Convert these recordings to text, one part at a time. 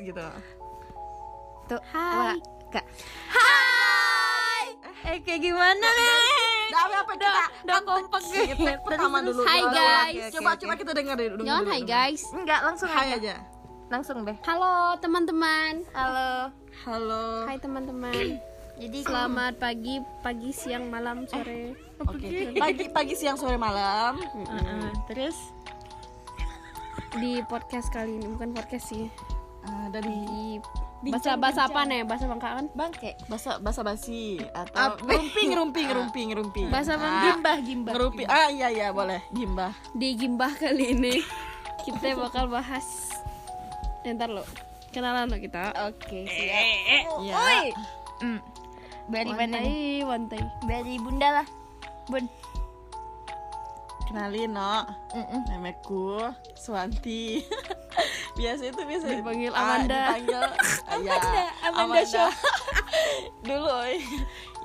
gitu Tuh, Hai. Kak. Hai. Eh kayak gimana nih? Udah apa apa kita Udah kompak gitu. pertama dulu Hai guys. coba coba kita dengar dulu Jangan hai guys. Enggak langsung hai aja. aja Langsung deh. Halo teman-teman. Halo. halo Hai teman-teman. Jadi Selamat pagi, pagi, siang, malam, sore. oke pagi pagi siang sore malam Heeh. terus Di podcast kali ini bukan podcast sih. Ah, dari bahasa bahasa apa nih? Bahasa Bangka kan? bangke. bahasa bahasa basi atau rumping rumping rumping rumping Bahasa Ah, Bangka. Gimbah, gimbah. ngerumping ah iya iya boleh gimbah Di Gimbah kali ini kita bakal bahas Eh, Ntar lo kenalan lo kita. Oke, siap. Iya. Oi. Hmm. Dari mana Wantai, nih? wantai. Dari Bunda lah. Bun. kenalin no Mm-mm. namaku Swanti biasa itu biasa Dipanggil Ah, Amanda. dipanggil ah, ya, Amanda Show. dulu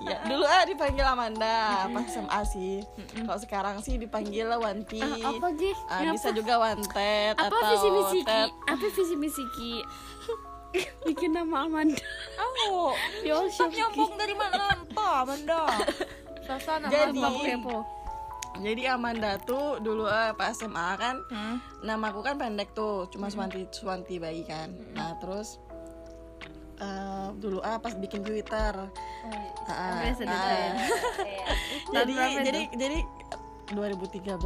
ya dulu ah dipanggil Amanda pas SMA sih kalau sekarang sih dipanggil Wanti apa Gi? Ah, bisa juga Wantet Apa atau visi misi Ki? Apa visi misi Ki? Bikin nama Amanda. Oh, Ki? Nyompong dari mana Amanda? Sasana Jadi- kepo? Jadi Amanda tuh dulu eh, pas SMA kan Hmm. nama aku kan pendek tuh cuma Swanti Swanti bayi kan. Nah terus eh, dulu ah pas bikin Twitter. Ah, Biasa deh, ah. saya. jadi jadi jadi 2013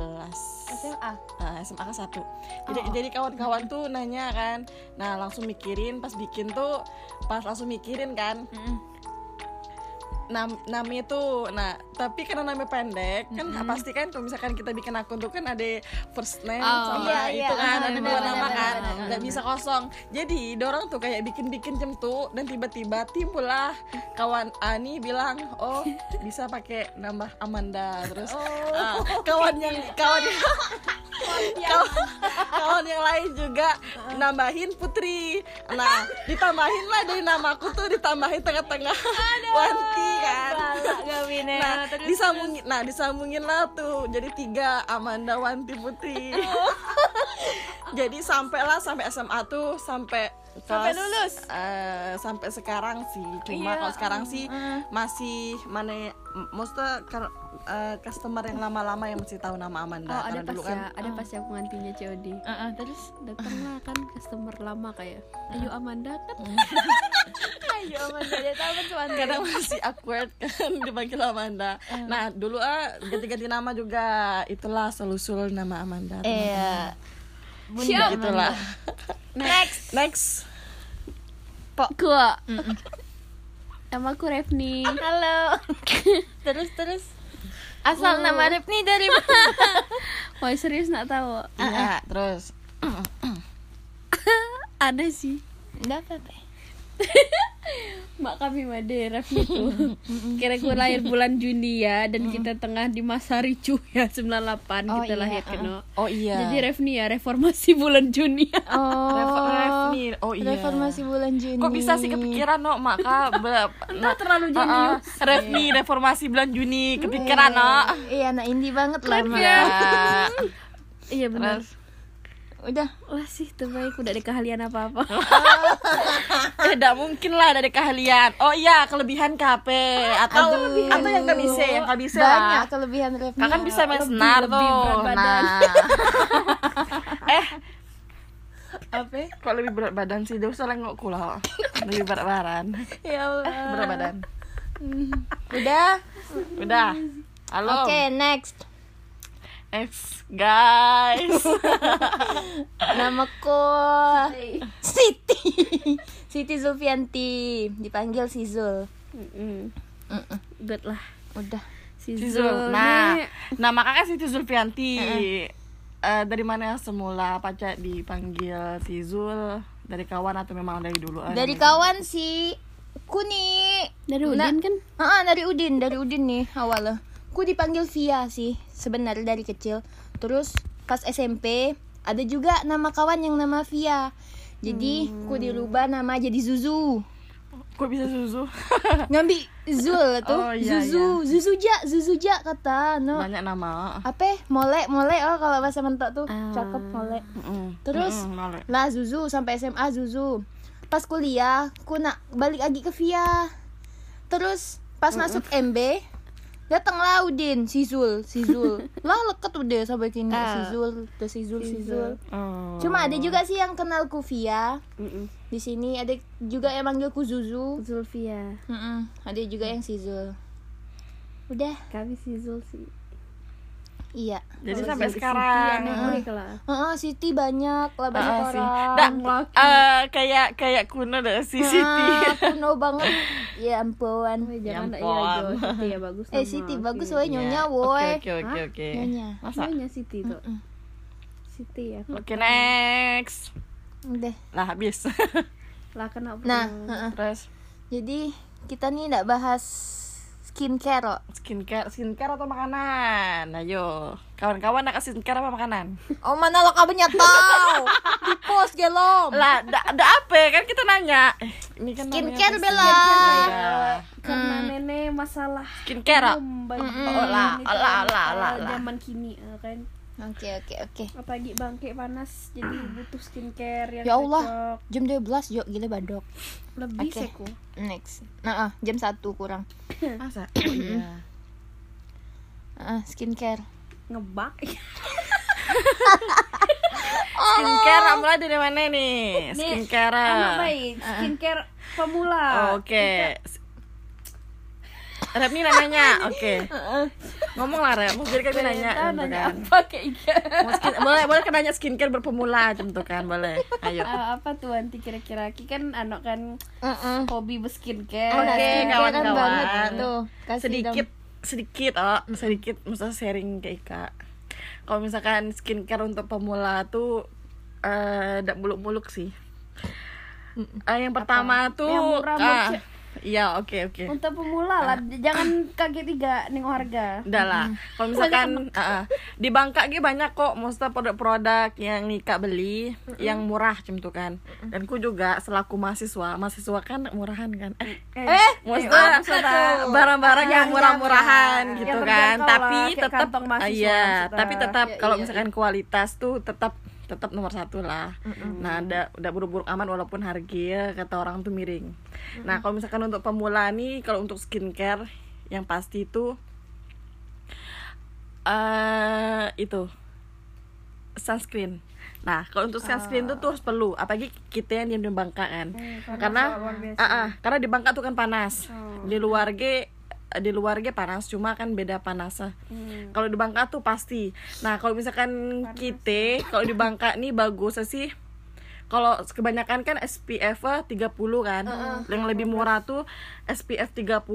SMA. Nah, SMA kelas 1 Jadi, jadi kawan-kawan tuh nanya kan. Nah langsung mikirin pas bikin tuh Pas langsung mikirin kan Nam, namanya tuh Nah tapi karena namanya pendek Kan pasti kan kalau misalkan kita bikin akun tuh kan ada first name Oh, sama iya, itu iya. kan Ada dua nama kan Nggak bisa kosong. Jadi dorong tuh kayak bikin-bikin jam tuh Dan tiba-tiba timbul lah Kawan Ani bilang Oh bisa pakai nama Amanda. Terus ah, kawan yang Kawan yang kawan, kawan yang lain juga nambahin Putri. Nah, ditambahin lah dari namaku tuh ditambahin tengah-tengah. Wanti kan. Nah, disambungin, nah disambungin lah tuh jadi tiga Amanda Wanti Putri. jadi sampailah sampai SMA tuh sampai Sampai kelas, lulus? eh, sampai sekarang sih. Cuma Iya, kalau sekarang sih masih mana m- maksudnya kar- eh, customer yang lama-lama yang masih tahu nama Amanda Oh, ada pas dulu ya, kan ada pas yang pengantinnya COD. Heeh, terus Datanglah kan customer lama kayak, ayo Amanda kan. ayo Amanda dia tahu kan cuman kadang masih awkward kan dipanggil Amanda. Nah dulu ah ganti-ganti nama juga itulah selusul nama Amanda. Iya. Bunda itulah. Next. Next. Gua. Nama aku Revni. Halo. terus terus. Asal nama Ripni dari mana? Wah serius nak tahu? Iya terus. Ada sih. Dapat. Mak kami Made Revni tuh. Kira gue lahir bulan Juni ya dan kita tengah di masa ricuh ya 98 Oh, kita iya, lahir kena. Oh iya. Jadi Revni ya reformasi bulan Juni. Oh. Revni. Oh iya. Reformasi bulan Juni. Kok bisa sih kepikiran no maka be- nah, terlalu ah, jenius. Revni reformasi bulan Juni kepikiran no. Iya, anak indie banget lah. Mak. Ya. Iya benar. Terus Udah. Wah sih terbaik udah ada keahlian apa-apa. tidak mungkin lah dari keahlian. Oh iya kelebihan KP atau Aduh. atau yang nggak bisa yang nggak bisa Banyak lah. kelebihan Ripni. Kakak bisa main senar lebih tuh. Nah. eh Apa? kok lebih berat badan sih? Dia usah nengok kula. Lebih berat badan. Ya Allah. Berat badan. Udah. Udah. Halo. Oke, next. Next guys. Namaku Siti. Siti Zulfianti, dipanggil si Zul. Mm-mm. Mm-mm. Good lah. Udah. Si Si Zul. Zul. Nah, nama kakak Siti Zulfianti. Eh, dari mana semula pacar dipanggil si Zul? Dari kawan atau memang dari dulu? Eh, Dari kawan si Kuni. dari Udin kan? Ah, dari Udin, dari Udin nih awalnya. Ku dipanggil Via sih sebenarnya dari kecil. Terus pas SMP ada juga nama kawan yang nama Via. Jadi ku dirubah nama jadi Zuzu. Kok bisa susu? Ngambil Zul tuh. Oh, iya, Zuzu, Zuzuja, Zuzuja kata. No. Banyak nama. Apa? Mole, mole oh kalau bahasa mentok tuh. Ah. Cakep mole. Mm-mm. Terus Mm-mm, lah Zuzu sampai SMA Zuzu. pas kuliah ku nak balik lagi ke Via terus pas masuk MB datanglah Udin si Zul si Zul. Lah leket udah sampai kini Ah. si Zul udah si Zul. Si Zul. Oh. cuma ada juga sih yang kenal ku Via Mm-mm. di sini ada juga yang manggil ku Zuzu Zulfia. Mm-mm. ada juga yang si Zul. Udah. Kami si Zul sih iya Jadi Kalau sampai sekarang. Siti aneh murid lah Heeh, Siti banyak lah banyak sih. orang Dah, eh, kayak kayak kuno dah si Siti. Kuno banget ya ampun Woi, jangan Ya iya Jo ampun. Siti ya bagus eh. Siti Oke. bagus woy nyonya Ya, woy Oke oke oke nyonya Masa? Nyonya Siti tuh Siti ya Oke next. udah Lah habis. lah kenapa nah heeh. Terus jadi kita nih nggak bahas skincare loh skincare skincare atau makanan? Ayo. Kawan-kawan nak skincare apa makanan? oh mana lo kabarnya tahu di post gelom lah, da, da apa ya? kan kita nanya. Eh, ini kan Skincare, ya. karena nenek masalah Skincare. Oh, lah, wanita lah, lah, lah, eh, lah. zaman kini eh, kan oke oke oke apalagi bangke panas jadi butuh skincare yang ya Allah cocok. jam 12 yuk gila badok lebih Oke. seku next nah ah, jam 1 kurang Masa? Oh, iya. Ah, skincare ngebak Skincare mulai dari mana nih? Skincare. anak baik skincare pemula Oke. Rep nih namanya, oke. Ngomong lah Rep, mau jadi kami nanya, Tahu gitu nanya kan. apa kayak gitu skin- boleh boleh kan nanya skincare berpemula, gitu kan, boleh. Ayo. Apa tuh anti kira-kira Ki kan anak kan hobi berskincare Oke, kan kawan-kawan. tuh. Kasih sedikit sedikit oh sedikit masa sharing ke Ika kalau misalkan skincare untuk pemula tuh eh tidak muluk-muluk sih Eh, yang pertama tuh Yang murah, ah, Moce. Iya oke oke. Untuk pemula lah jangan kaget tiga nengok harga. Udah lah. Kalau misalkan ah, ah. di Bangka gitu banyak kok maksudnya produk-produk yang Nika beli yang murah cem tuh kan. Dan ku juga selaku mahasiswa mahasiswa kan murahan kan. Eh eh, maksudnya barang-barang yang murah-murahan Yang gitu terjangkau kan. tapi tetap iya tapi tetap Iya, kalau iya, misalkan kualitas tuh tetap tetap nomor satu lah. Nah ada udah buruk-buruk aman walaupun harga kata orang tuh miring. Nah kalau misalkan untuk pemula nih kalau untuk skincare yang pasti itu eh itu sunscreen. Nah kalau untuk sunscreen tuh tuh harus perlu apalagi kita yang di Bangka kan. Karena ah, ah, karena di Bangka tuh kan panas. Di luar ge di luar ge panas cuma kan beda panasnya. Kalau di Bangka tuh pasti. Nah kalau misalkan kita kalau di Bangka nih bagus sih kalau kebanyakan kan SPF 30 kan. Yang lebih murah tuh SPF 30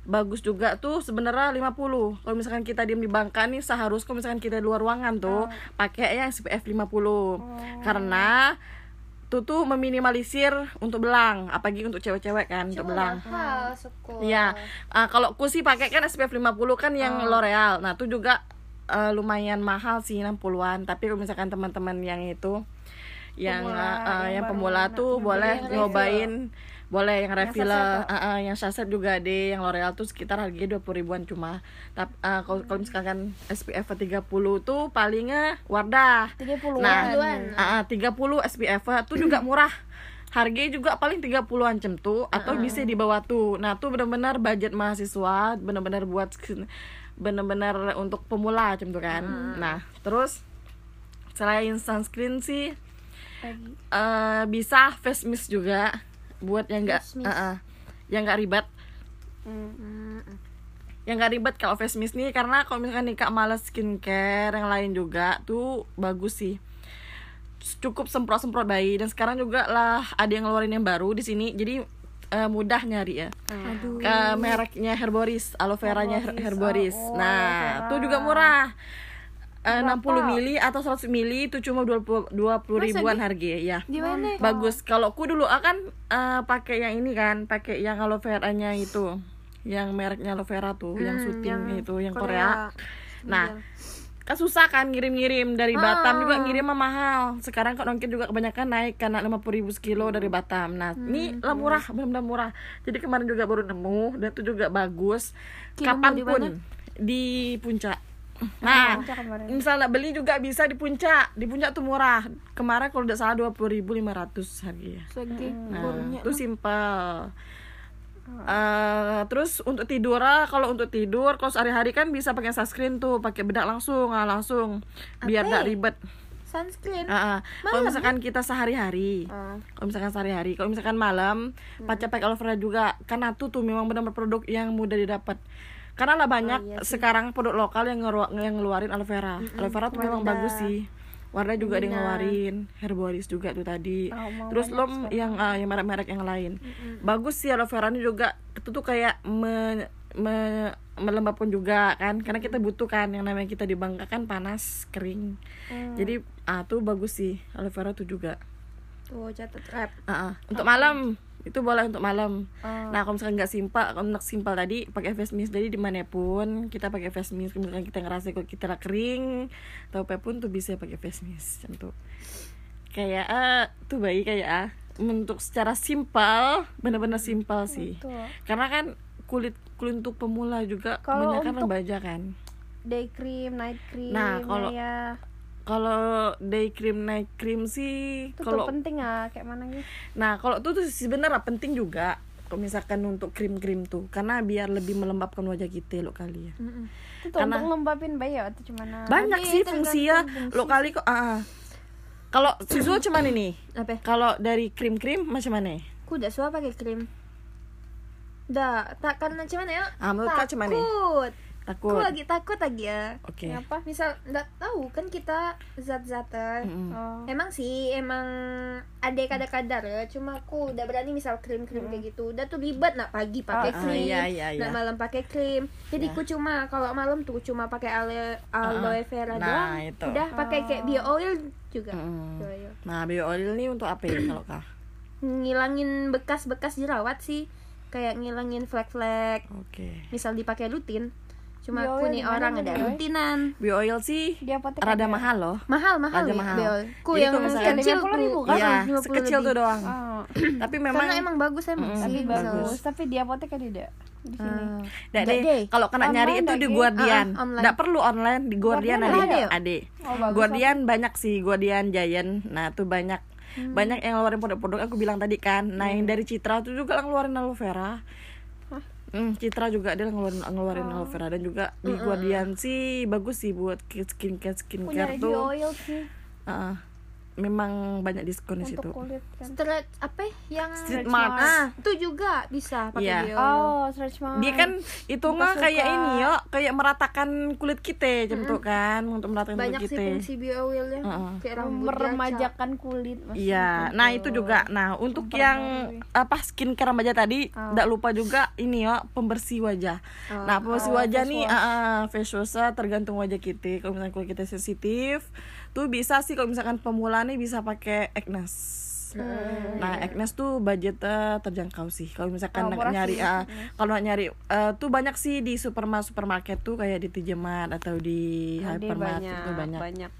bagus juga tuh sebenarnya 50 kalau misalkan kita diem di Bangka nih seharusnya kalau misalkan kita di luar ruangan tuh pakai yang SPF 50 karena tuh tuh meminimalisir untuk belang apalagi untuk cewek-cewek kan untuk belang mahal Iya, Ah, kalau aku sih pakai kan SPF 50 kan yang L'Oreal. Nah, itu juga eh, lumayan mahal sih 60-an. Tapi kalau misalkan teman-teman yang itu yang Pemula, eh, yang yang pemula tuh boleh nyobain boleh yang refill eh, eh, yang saset juga deh yang L'Oreal tuh sekitar harganya 20 ribuan cuma. Tapi eh, kalau kalau misalkan SPF 30 tuh palingnya Wardah. 30-an. nah ah, ah, 30 SPF tuh juga murah. Harganya juga paling 30-an cem tuh atau bisa di bawah tuh. Nah tuh benar-benar budget mahasiswa benar-benar buat benar-benar untuk pemula cem tuh kan. Nah terus selain sunscreen sih eh, bisa face mist juga buat yang enggak Face mist. yang enggak ribet. Hmm. yang gak ribet kalau face mist nih karena kalau misalkan nikah malas skincare yang lain juga tuh bagus sih. Cukup semprot semprot bayi. Dan sekarang juga lah ada yang ngeluarin yang baru di sini. Jadi eh, mudah nyari ya. Ke mereknya Herboris aloe veranya Her- Herboris. Oh, nah aloe tuh vera. juga murah Eh, 60 mili atau 100 mili itu cuma 20 20 ribuan harga ya mana bagus. Kalau aku dulu akan eh, pakai yang ini kan pakai yang aloe veranya itu yang mereknya aloe vera tuh yang syuting itu yang Korea, nah kan susah kan ngirim-ngirim dari Batam juga ngirimnya mahal. Sekarang kok nongkin juga kebanyakan naik karena 50 ribu sekilo dari Batam. Nah ini lah murah benar-benar murah. Jadi kemarin juga baru nemu dan itu juga bagus. Kirimnya di kapan pun di, puncak Nah, misalnya beli juga bisa di puncak. Di puncak tuh murah. Kemarin kalau udah salah dua puluh ribu lima ratus harganya. Segi Nah, itu simpel. Eh, terus untuk tidur ah, kalau untuk tidur kalau sehari-hari kan bisa pakai sunscreen tuh pakai bedak langsung ah, langsung biar tidak ya? ribet Sunscreen. Ah, ah. kalau misalkan kita sehari-hari Oh. kalau misalkan sehari-hari kalau misalkan malam pakai pakai aloe vera juga karena tuh tuh memang benar-benar produk yang mudah didapat karena lah banyak sekarang produk lokal yang ngeru- yang ngeluarin aloe vera. Aloe vera tuh memang bagus sih. Warna juga ada yang ngeluarin Herbalis juga tuh tadi. Terus lom yang ah, yang merek-merek yang lain. Bagus sih aloe vera ini juga itu tuh kayak me, me- melembabkan juga kan. Karena kita butuh kan yang namanya kita di Bangka kan panas kering. Jadi ah tuh bagus sih aloe vera tuh juga. Tuh catat rap. Ah, ah. untuk malam itu boleh untuk malam. Nah kalau misalkan nggak simpel, kalau untuk simpel tadi pakai face mist. Jadi di mana pun kita pakai face mist. Kalau misalkan kita ngerasa kok kita kering atau apa pun tuh bisa pakai face mist. Untuk kayak ah, tuh baik kayak ah. Untuk secara simpel, benar-benar simpel sih. Karena kan kulit kulit untuk pemula juga Kalau kebanyakan untuk- remaja kan. Day cream, night cream. Nah, kalau- ya. Kalau day cream night cream sih Itu kalau tuh penting ah kayak mana gitu. Nah, kalau itu tuh sebenarnya penting juga kalau misalkan untuk krim-krim tuh karena biar lebih melembabkan wajah kita lo kali ya. Itu tuh Karena- untuk lembapin bayi ya atau cuman Banyak sih fungsinya lo kali kok. ah, ah. Kalau siswa cuman ini. Apa? Kalau dari krim-krim macam mana? Ku udah suka pakai krim. Dah, tak karena cuman ya. Ah, menurut kak cuman nih? Takut. Aku lagi takut lagi ya. Oke. Kenapa? Misal nggak tahu kan kita zat-zatan. Mm-mm. Oh. Emang sih, emang ada kadar-kadar ya. Cuma aku udah berani misal krim-krim kayak gitu. Udah tuh ribet nak pagi pakai Ah, krim, iya, iya, iya. nak malam pakai krim. Jadi Ya. aku cuma kalau malam tuh cuma pakai aloe aloe vera Nah, doang. itu. Udah pakai kayak bio oil juga. Mm. Bio oil. Nah, bio oil ini untuk apa ya kalau kak? Ngilangin bekas-bekas jerawat sih. Kayak ngilangin flek-flek. Oke. Misal dipakai rutin. Cuma Bio gimana orang ada rutinan. Bio oil sih Di apotek rada ada. mahal loh. mahal mahal Raja nih mahal. Beol. Ku Jadi yang kecil 50 tuh ribu kan? 50 sekecil lebih. tuh doang. Oh, Tapi memang karena emang bagus emang Mm, sih tapi bisa bagus. Tapi di apotek kan tidak di sini. Deh, deh. kalau kena Online nyari itu di. Guardian. Online. Nggak perlu online di Guardian Guardian ada. ada ya? Ada. Oh, Guardian banyak sih, Guardian Giant. Nah, tuh banyak Hmm. banyak yang ngeluarin produk-produk aku bilang tadi kan. Nah, yang dari Citra tuh juga ngeluarin aloe vera. Hmm, Citra juga dia ngeluarin ngeluarin Oh. aloe vera dan juga di Guardian sih bagus sih buat skincare Punya skincare bio tuh. oil sih Ah, memang banyak diskon di untuk situ. kulit kan. Stretch apa ya? yang Street Stretch marks. ah itu juga bisa pakai Iya. bio. Oh, stretch mark. Dia kan itu mah Suka. kayak ini yo, kayak meratakan kulit kita, contoh kan, untuk meratakan banyak kulit sih kita. fungsi bio oilnya. Heeh. Kayak rambut meremajakan kulit. maksudnya Iya, gitu. nah itu juga. Nah, untuk yang apa skincare remaja tadi, tidak lupa juga ini ya pembersih wajah. nah, pembersih wajah nih, ah, ah, face wash tergantung wajah kita. Kalau misalnya kulit kita sensitif, tuh bisa sih kalau misalkan pemula nih bisa pakai Agnes. Nah, Agnes tuh budgetnya terjangkau sih. Kalau misalkan nak nyari, ah, kalau nak nyari, eh, tuh banyak sih di supermarket supermarket tuh kayak di Tijemat atau di Ada hypermarket banyak, tuh banyak. banyak.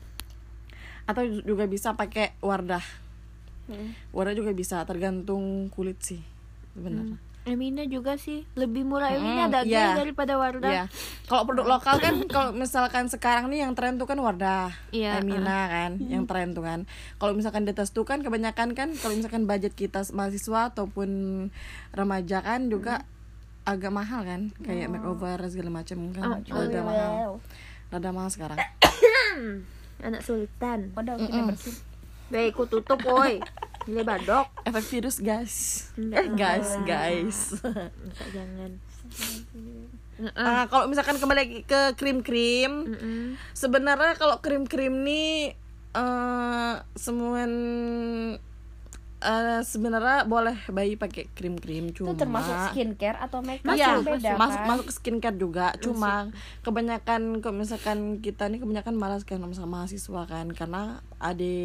Atau juga bisa pakai Wardah. Hmm. Warna juga bisa tergantung kulit sih sebenarnya. Emina juga sih lebih murah Emina Mm, ada iya. daripada Wardah. Iya. Kalau produk lokal kan kalau misalkan sekarang nih yang tren tuh kan Wardah, Iya, Emina kan, yang tren tuh kan. Kalau misalkan di atas tuh kan kebanyakan kan kalau misalkan budget kita mahasiswa ataupun remaja kan juga agak mahal kan, kayak makeover segala macam kan, rada mahal. Rada mahal sekarang. Anak sultan. Udah kita bersih. Baik, ku tutup woi. Gile badok. Efek virus guys. Enggak, Eh guys, guys. Enggak, jangan. Ah, kalau misalkan kembali lagi ke krim-krim, Mm-mm. sebenarnya kalau krim-krim nih eh semua eh, sebenarnya boleh bayi pakai krim-krim cuma Itu termasuk skincare atau makeup Iya, beda masuk kan? masuk skincare juga. Cuma kebanyakan kalau misalkan kita nih kebanyakan malas kan sama mahasiswa kan karena ada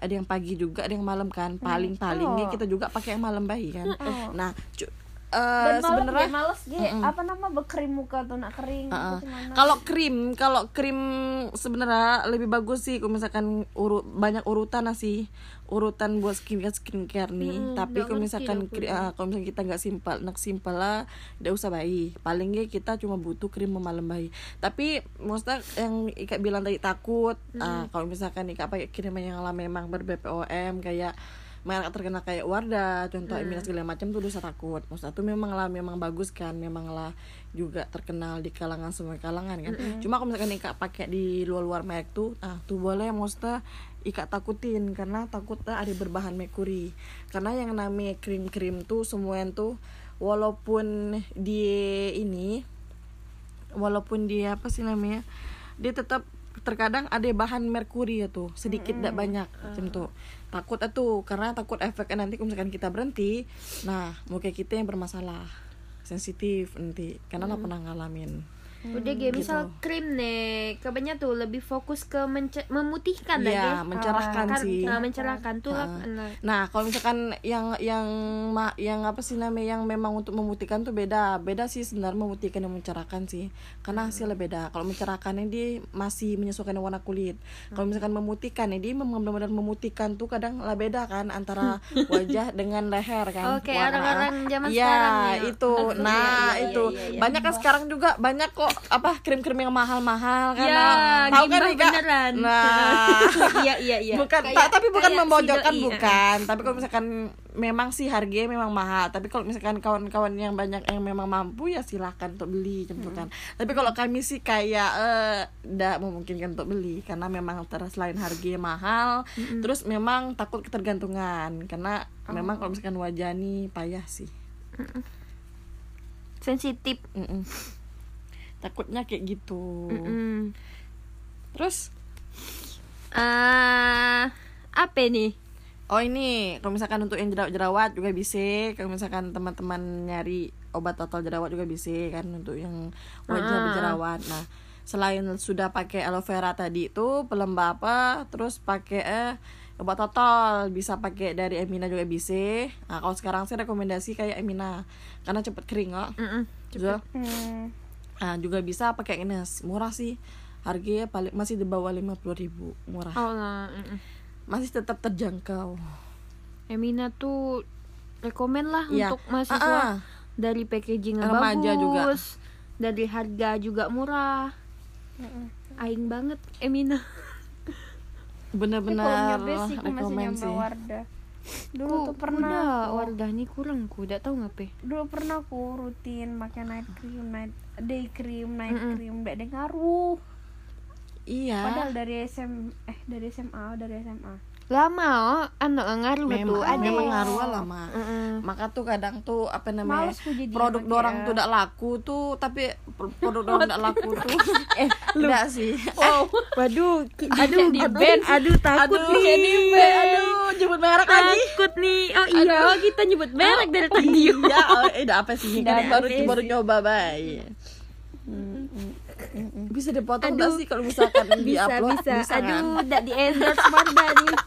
ada yang pagi juga, ada yang malam kan. Paling palingnya kita juga pakai yang malam bayi kan. Nah, eh, malam sebenarnya males gue apa nama bekrim muka tuh nak kering gitu gimana. Kalau krim, kalau krim sebenarnya lebih bagus sih kalau misalkan urut banyak urutan lah sih. Urutan buat skincare skincare nih. Tapi kalau misalkan ah, kalau misalkan kita nggak simpel, nak simpel lah, tidak usah bayi. Paling nggak kita cuma butuh krim memalam bayi. Tapi maksudnya yang Ika bilang tadi takut. ah, kalau misalkan Ika pakai krim yang lah memang ber BPOM kayak merek terkenal kayak Wardah, contoh Emina segala macam tuh dosa takut. Maksudnya tuh memang lah memang bagus kan, memang lah juga terkenal di kalangan semua kalangan kan. Cuma kalau misalkan Ika pakai di luar-luar merek tuh, ah tuh boleh maksudnya Ika takutin karena takutnya ada berbahan merkuri. Karena yang namanya krim-krim tuh semua tuh walaupun dia ini walaupun dia apa sih namanya dia tetap terkadang ada bahan merkuri ya tuh sedikit tidak banyak macam tuh. Takut itu karena takut efeknya nanti kalau misalkan kita berhenti nah muka kita yang bermasalah sensitif nanti karena lah pernah ngalamin Udah gue misal krim nih, kebanyakan tuh lebih fokus ke memutihkan Iya, lagi. mencerahkan Kan- sih. nah, mencerahkan tuh. Ah. nah. Nah, kalau misalkan yang yang yang apa sih namanya yang memang untuk memutihkan tuh beda. Beda sih sebenarnya memutihkan dan mencerahkan sih. Karena hasilnya beda. Kalau mencerahkannya dia masih menyesuaikan warna kulit. Kalau misalkan memutihkan dia memang benar-benar memutihkan tuh kadang lah beda kan antara wajah dengan leher kan. Oke, Warna. orang-orang zaman Iya, sekarang nih. itu. Nah, iya, itu. iya, iya. Banyak kan sekarang juga banyak kok apa krim-krim yang mahal-mahal kan. Ya, Tahu kan gimbal Ika? beneran. Nah, Iya, iya, iya. bukan Kayak- tapi bukan doi, bukan tapi kalau misalkan memang sih harganya memang mahal tapi kalau misalkan kawan-kawan yang banyak yang memang mampu ya silahkan untuk beli gitu kan tapi kalau kami sih kayak eh tidak memungkinkan untuk beli karena memang terus selain harganya mahal terus memang takut ketergantungan karena memang kalau misalkan wajah nih payah sih sensitif. Mm-mm. Takutnya kayak gitu Mm. terus Ah, apa nih? Oh ini, kalau misalkan untuk yang jerawat-jerawat juga bisa. Kalau misalkan teman-teman nyari obat total jerawat juga bisa kan untuk yang wajah berjerawat. Nah, selain sudah pakai aloe vera tadi itu pelembab apa, terus pakai eh, obat total bisa pakai dari Emina juga bisa. Nah, kalau sekarang saya rekomendasi kayak Emina karena cepet kering kok. Mm-mm. Juga, Hmm. Nah, juga bisa pakai Ines, murah sih. Harganya paling masih di bawah 50.000 ribu murah. Oh, nah. Masih tetap terjangkau. Emina tuh rekomen lah Iya. untuk mahasiswa Ah, ah. dari packaging Remaja bagus, juga. dari harga juga murah. Aing banget Emina. bener-bener sih rekomen sih Wardah. Dulu Ku, tuh pernah udah, aku- Wardah nih kurang ku, udah tahu ngapain. dulu pernah aku rutin pakai night cream, night day cream, night cream, gak ada ngaruh. iya Padahal dari SM eh dari SMA, dari SMA. Lama oh, anu ngaruh memang tuh ada. memang ngaruh lah lama Mm-mm. maka tuh kadang tuh apa namanya produk dorang ya. tuh tidak laku tuh tapi pro- produk dorang tidak laku tuh eh tidak sih Oh, waduh, ki- aduh, di aduh, band. aduh, takut aduh nih, jadi aduh jemput merek lagi takut nih. Oh iya, oh, kita nyebut merek dari tadi. iya oh, eh udah apa sih kan baru baru nyoba baik bisa dipotong nggak sih kalau misalkan di Bisa, upload bisa. kan? Aduh, udah di endorse Wardah nih.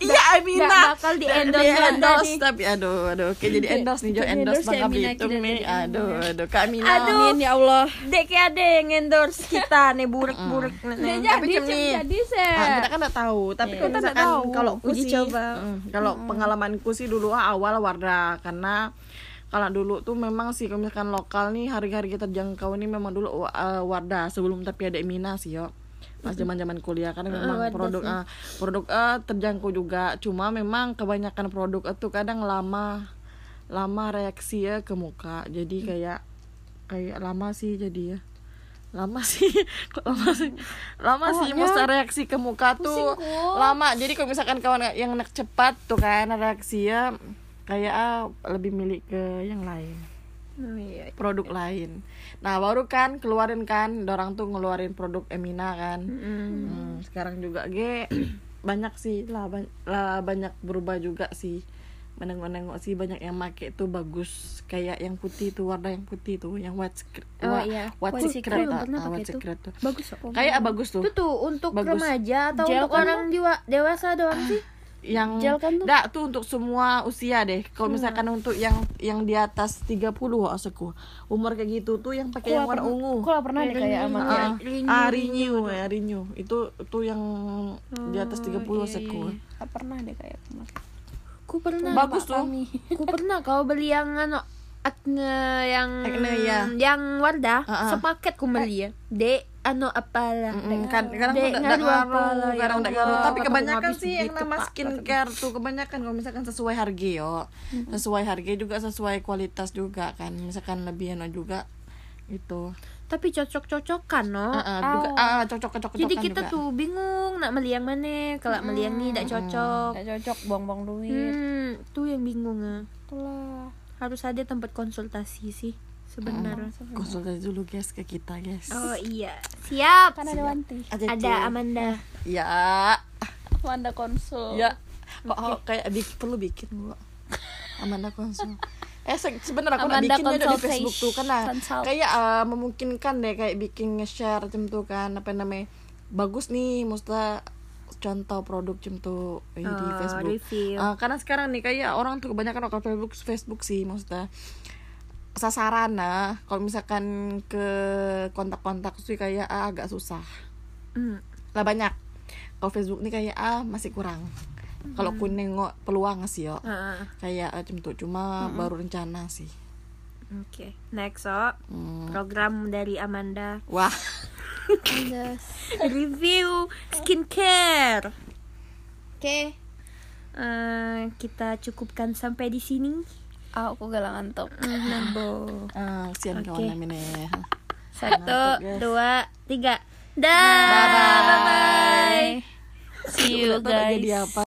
Iya Amina nggak bakal di endorse Di endorse nih. tapi aduh aduh oke jadi endorse nih Jo Jadi endorse Bang ya, Abitung kita nih aduh aduh Kak Amina Aduh. Amin ya Allah. Dek ada yang endorse kita nih buruk-buruk. Tapi jadi, Cem nih, jadi Ah, kita kan udah tahu tapi kalau Kita nggak misalkan tahu. kalau Uji sih coba. kalau pengalamanku sih dulu awal Wardah karena kalau dulu tuh memang sih kalau misalkan lokal nih harga-harga terjangkau nih memang dulu uh, Wardah sebelum tapi ada Emina sih yo. Pas zaman zaman kuliah kan memang Wardah produk ah, produk ah, terjangkau juga. Cuma memang kebanyakan produk itu kadang lama lama reaksi ya ke muka. Jadi kayak kayak lama sih jadi ya lama sih. Kok lama sih? Lama sih masa reaksi ke muka tuh lama. Jadi kalau misalkan kawan yang nak cepat tuh kan reaksi ya kayak ah, lebih milik ke yang lain Oh, iya. produk lain nah baru kan keluarin kan orang tuh ngeluarin produk Emina kan Hmm, sekarang juga ge banyak sih lah, ban- lah banyak berubah juga sih menengok-nengok sih banyak yang make tuh bagus kayak yang putih tuh warna yang putih tuh yang white secret Oh, iya. white White secret secret. ah, ah, white secret tuh Bagus kok. kayak ah, bagus tuh Itu tuh untuk Bagus. remaja atau Gel untuk kan? orang dewasa doang sih? Yang Gel kan tuh? Nggak, tuh untuk semua usia deh. Kalau misalkan untuk yang yang di atas 30 aku umur kayak gitu tuh yang pakai yang warna ungu. Kok pernah deh kayak sama Renew, ah, renew ya renew itu tuh yang di atas 30 aku Gak pernah deh kayak kemarin. Ku pernah. bagus tuh Ku pernah kau beli yang anu Acne yang Acne, ya. yang Wardah Ah, ah. sepaket ku beli ya. Dek anu apalah. Mm, kan kadang ngaruh ngaruh ya kadang ngaruh tapi kebanyakan sih yang nama skincare tuh kebanyakan kalau misalkan sesuai harga yo sesuai harga juga sesuai kualitas juga kan misalkan lebih enak juga gitu Tapi cocok-cocokan no. Ah, ah, juga ah, cocok cocok Jadi kita tuh bingung nak beli yang mana. Kalau beli yang ini tidak cocok. Gak cocok buang-buang duit. Hmm, tuh yang bingung ah. Itulah. Harus ada tempat konsultasi sih sebenarnya. konsultasi dulu guys ke kita guys Oh iya, siap. Kan ada Wanti. Ada Ada Amanda. ya Wanda konsul. ya kok oh, kayak bik- perlu bikin gua Amanda konsul eh se- sebenarnya aku nak Amanda bikin di. Facebook tuh karena Consult. kayak eh, memungkinkan deh kayak bikin nge-share macam tuh kan apa namanya bagus nih maksudnya contoh produk macam tuh eh, di Oh, Facebook review. Eh, karena sekarang nih kayak orang tuh kebanyakan orang Facebook Facebook sih maksudnya sasaran nah kalau misalkan ke kontak-kontak sih kayak ah, agak susah Hmm. lah banyak kalau Facebook nih kayak ah masih kurang kalau ku nengok peluang sih yo Ah, ah. kayak macam tuh cuma baru rencana sih Oke, next oh. Hmm. Program dari Amanda. wah Review skincare. Oke. Eh, kita cukupkan sampai di sini. Ah, aku galang ngantuk. Nabo. ah, sian Oke. kawan namanya Satu, guys. dua, tiga. Dah. Bye bye. See you Udah tau tak guys. jadi apa